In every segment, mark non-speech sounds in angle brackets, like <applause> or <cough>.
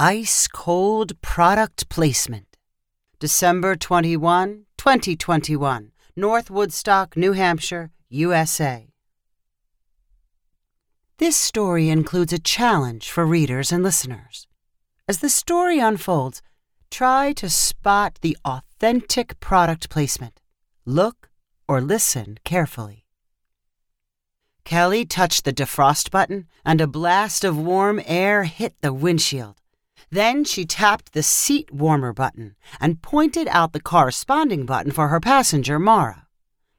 Ice Cold Product Placement. December 21, 2021, North Woodstock, New Hampshire, USA. This story includes a challenge for readers and listeners. As the story unfolds, try to spot the authentic product placement. Look or listen carefully. Kelly touched the defrost button, and a blast of warm air hit the windshield. Then she tapped the seat warmer button and pointed out the corresponding button for her passenger, Mara.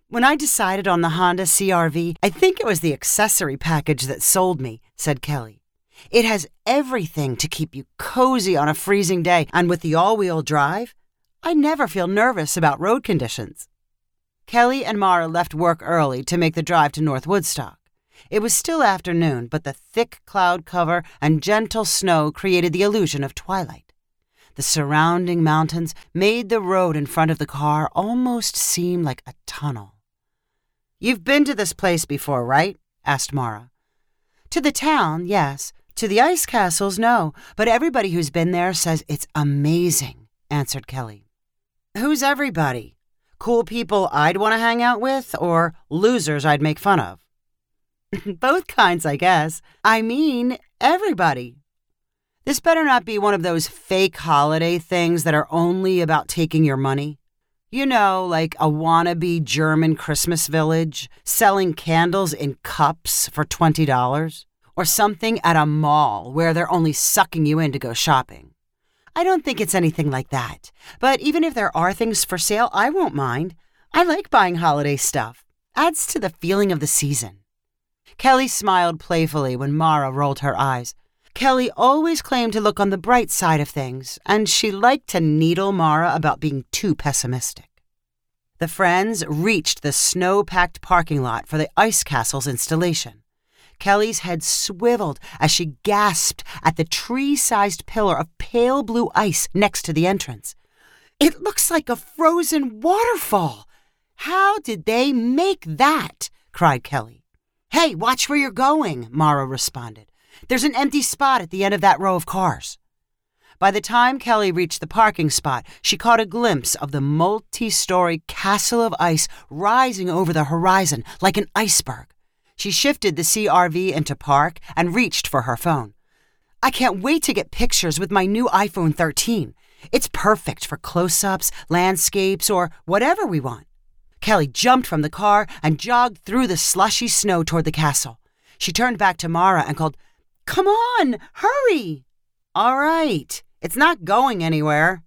When I decided on the Honda CRV, I think it was the accessory package that sold me, said Kelly. It has everything to keep you cozy on a freezing day, and with the all wheel drive, I never feel nervous about road conditions. Kelly and Mara left work early to make the drive to North Woodstock. It was still afternoon, but the thick cloud cover and gentle snow created the illusion of twilight. The surrounding mountains made the road in front of the car almost seem like a tunnel. You've been to this place before, right? asked Mara. To the town, yes. To the ice castles, no. But everybody who's been there says it's amazing, answered Kelly. Who's everybody? Cool people I'd want to hang out with, or losers I'd make fun of? <laughs> Both kinds, I guess. I mean, everybody. This better not be one of those fake holiday things that are only about taking your money. You know, like a wannabe German Christmas village selling candles in cups for $20, or something at a mall where they're only sucking you in to go shopping. I don't think it's anything like that. But even if there are things for sale, I won't mind. I like buying holiday stuff. Adds to the feeling of the season. Kelly smiled playfully when Mara rolled her eyes. Kelly always claimed to look on the bright side of things, and she liked to needle Mara about being too pessimistic. The friends reached the snow packed parking lot for the ice castle's installation. Kelly's head swiveled as she gasped at the tree sized pillar of pale blue ice next to the entrance. It looks like a frozen waterfall. How did they make that? cried Kelly. Hey, watch where you're going, Mara responded. There's an empty spot at the end of that row of cars. By the time Kelly reached the parking spot, she caught a glimpse of the multi story castle of ice rising over the horizon like an iceberg. She shifted the CRV into park and reached for her phone. I can't wait to get pictures with my new iPhone 13. It's perfect for close ups, landscapes, or whatever we want. Kelly jumped from the car and jogged through the slushy snow toward the castle. She turned back to Mara and called, Come on, hurry! All right, it's not going anywhere.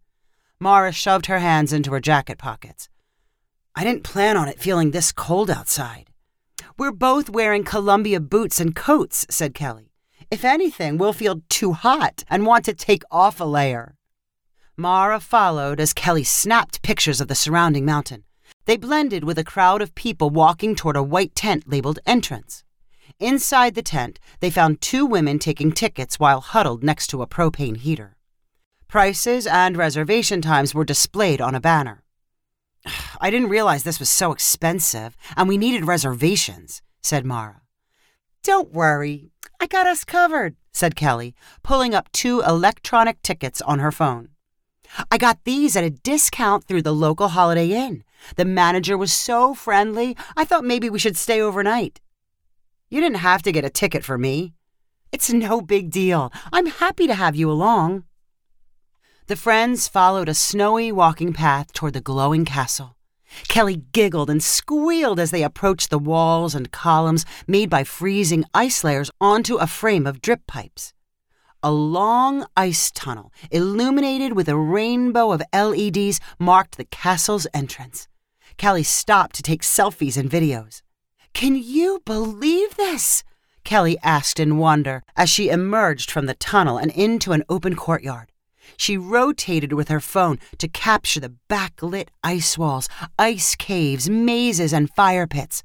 Mara shoved her hands into her jacket pockets. I didn't plan on it feeling this cold outside. We're both wearing Columbia boots and coats, said Kelly. If anything, we'll feel too hot and want to take off a layer. Mara followed as Kelly snapped pictures of the surrounding mountain. They blended with a crowd of people walking toward a white tent labeled entrance. Inside the tent, they found two women taking tickets while huddled next to a propane heater. Prices and reservation times were displayed on a banner. <sighs> I didn't realize this was so expensive, and we needed reservations, said Mara. Don't worry, I got us covered, said Kelly, pulling up two electronic tickets on her phone. I got these at a discount through the local Holiday Inn. The manager was so friendly, I thought maybe we should stay overnight. You didn't have to get a ticket for me. It's no big deal. I'm happy to have you along. The friends followed a snowy walking path toward the glowing castle. Kelly giggled and squealed as they approached the walls and columns made by freezing ice layers onto a frame of drip pipes. A long ice tunnel, illuminated with a rainbow of LEDs, marked the castle's entrance. Kelly stopped to take selfies and videos. Can you believe this? Kelly asked in wonder as she emerged from the tunnel and into an open courtyard. She rotated with her phone to capture the backlit ice walls, ice caves, mazes, and fire pits.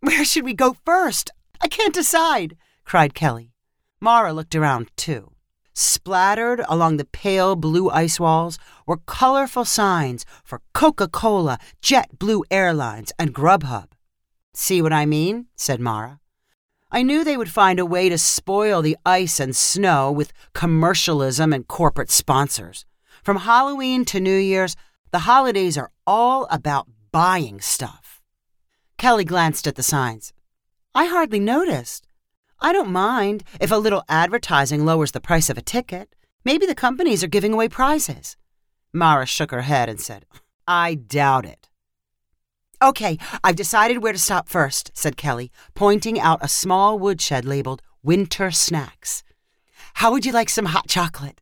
Where should we go first? I can't decide, cried Kelly. Mara looked around, too. Splattered along the pale blue ice walls were colorful signs for Coca Cola, JetBlue Airlines, and Grubhub. See what I mean? said Mara. I knew they would find a way to spoil the ice and snow with commercialism and corporate sponsors. From Halloween to New Year's, the holidays are all about buying stuff. Kelly glanced at the signs. I hardly noticed. I don't mind if a little advertising lowers the price of a ticket. Maybe the companies are giving away prizes. Mara shook her head and said, I doubt it. Okay, I've decided where to stop first, said Kelly, pointing out a small woodshed labeled Winter Snacks. How would you like some hot chocolate?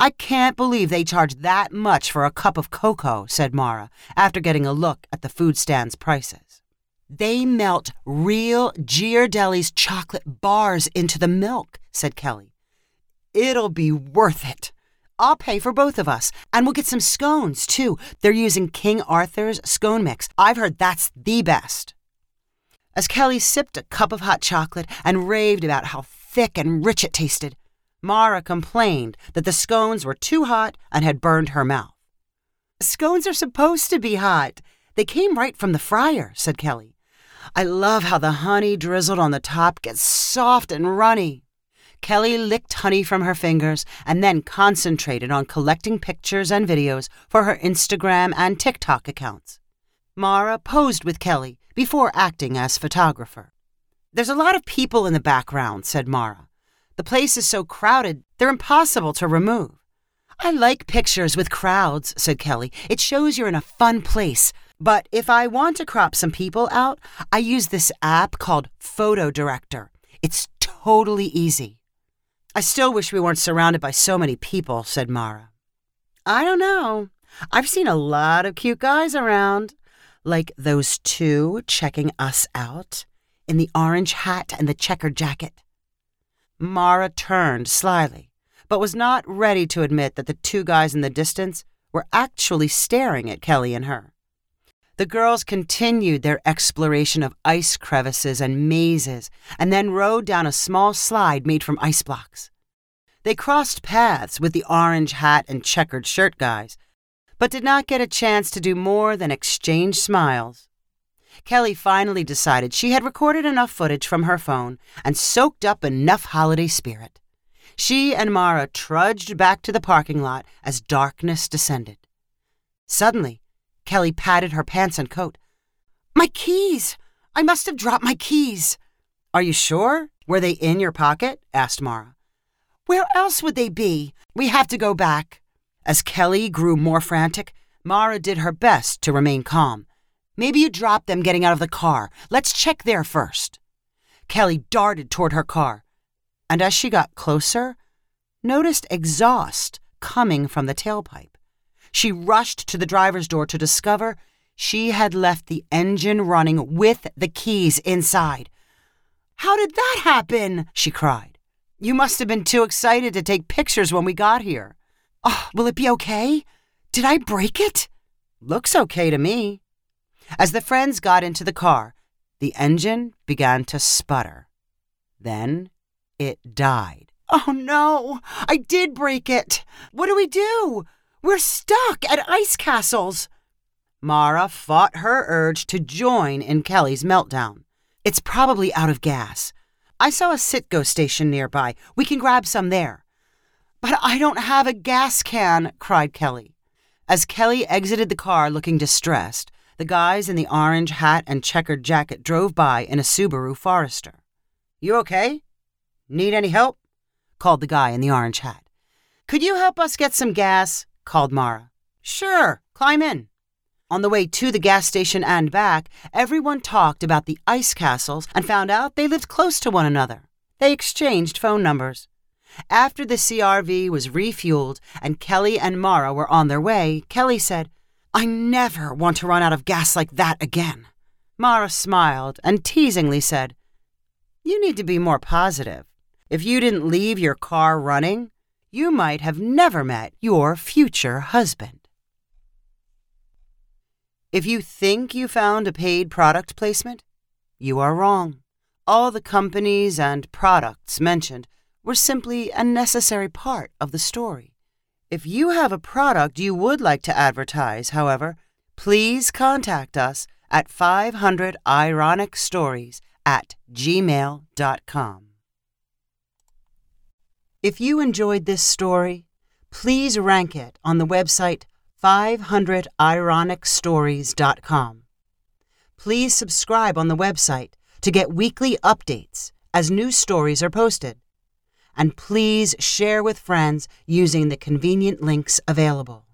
I can't believe they charge that much for a cup of cocoa, said Mara, after getting a look at the food stand's prices. They melt real Ghirardelli's chocolate bars into the milk, said Kelly. It'll be worth it. I'll pay for both of us. And we'll get some scones, too. They're using King Arthur's scone mix. I've heard that's the best. As Kelly sipped a cup of hot chocolate and raved about how thick and rich it tasted, Mara complained that the scones were too hot and had burned her mouth. Scones are supposed to be hot. They came right from the fryer, said Kelly. I love how the honey drizzled on the top gets soft and runny. Kelly licked honey from her fingers and then concentrated on collecting pictures and videos for her Instagram and TikTok accounts. Mara posed with Kelly before acting as photographer. There's a lot of people in the background, said Mara. The place is so crowded, they're impossible to remove. I like pictures with crowds, said Kelly. It shows you're in a fun place. But if I want to crop some people out, I use this app called Photo Director. It's totally easy. I still wish we weren't surrounded by so many people, said Mara. I don't know. I've seen a lot of cute guys around, like those two checking us out in the orange hat and the checkered jacket. Mara turned slyly, but was not ready to admit that the two guys in the distance were actually staring at Kelly and her. The girls continued their exploration of ice crevices and mazes and then rode down a small slide made from ice blocks. They crossed paths with the orange hat and checkered shirt guys, but did not get a chance to do more than exchange smiles. Kelly finally decided she had recorded enough footage from her phone and soaked up enough holiday spirit. She and Mara trudged back to the parking lot as darkness descended. Suddenly, Kelly patted her pants and coat. My keys! I must have dropped my keys. Are you sure? Were they in your pocket? asked Mara. Where else would they be? We have to go back. As Kelly grew more frantic, Mara did her best to remain calm. Maybe you dropped them getting out of the car. Let's check there first. Kelly darted toward her car, and as she got closer, noticed exhaust coming from the tailpipe. She rushed to the driver's door to discover she had left the engine running with the keys inside. How did that happen? she cried. You must have been too excited to take pictures when we got here. Oh, will it be okay? Did I break it? Looks okay to me. As the friends got into the car, the engine began to sputter. Then it died. Oh no! I did break it! What do we do? We're stuck at ice castles. Mara fought her urge to join in Kelly's meltdown. It's probably out of gas. I saw a Citgo station nearby. We can grab some there. But I don't have a gas can, cried Kelly. As Kelly exited the car looking distressed, the guys in the orange hat and checkered jacket drove by in a Subaru Forester. You okay? Need any help? called the guy in the orange hat. Could you help us get some gas? Called Mara. Sure, climb in. On the way to the gas station and back, everyone talked about the ice castles and found out they lived close to one another. They exchanged phone numbers. After the CRV was refueled and Kelly and Mara were on their way, Kelly said, I never want to run out of gas like that again. Mara smiled and teasingly said, You need to be more positive. If you didn't leave your car running, you might have never met your future husband. If you think you found a paid product placement, you are wrong. All the companies and products mentioned were simply a necessary part of the story. If you have a product you would like to advertise, however, please contact us at 500 Ironic Stories at gmail.com. If you enjoyed this story, please rank it on the website 500ironicstories.com. Please subscribe on the website to get weekly updates as new stories are posted. And please share with friends using the convenient links available.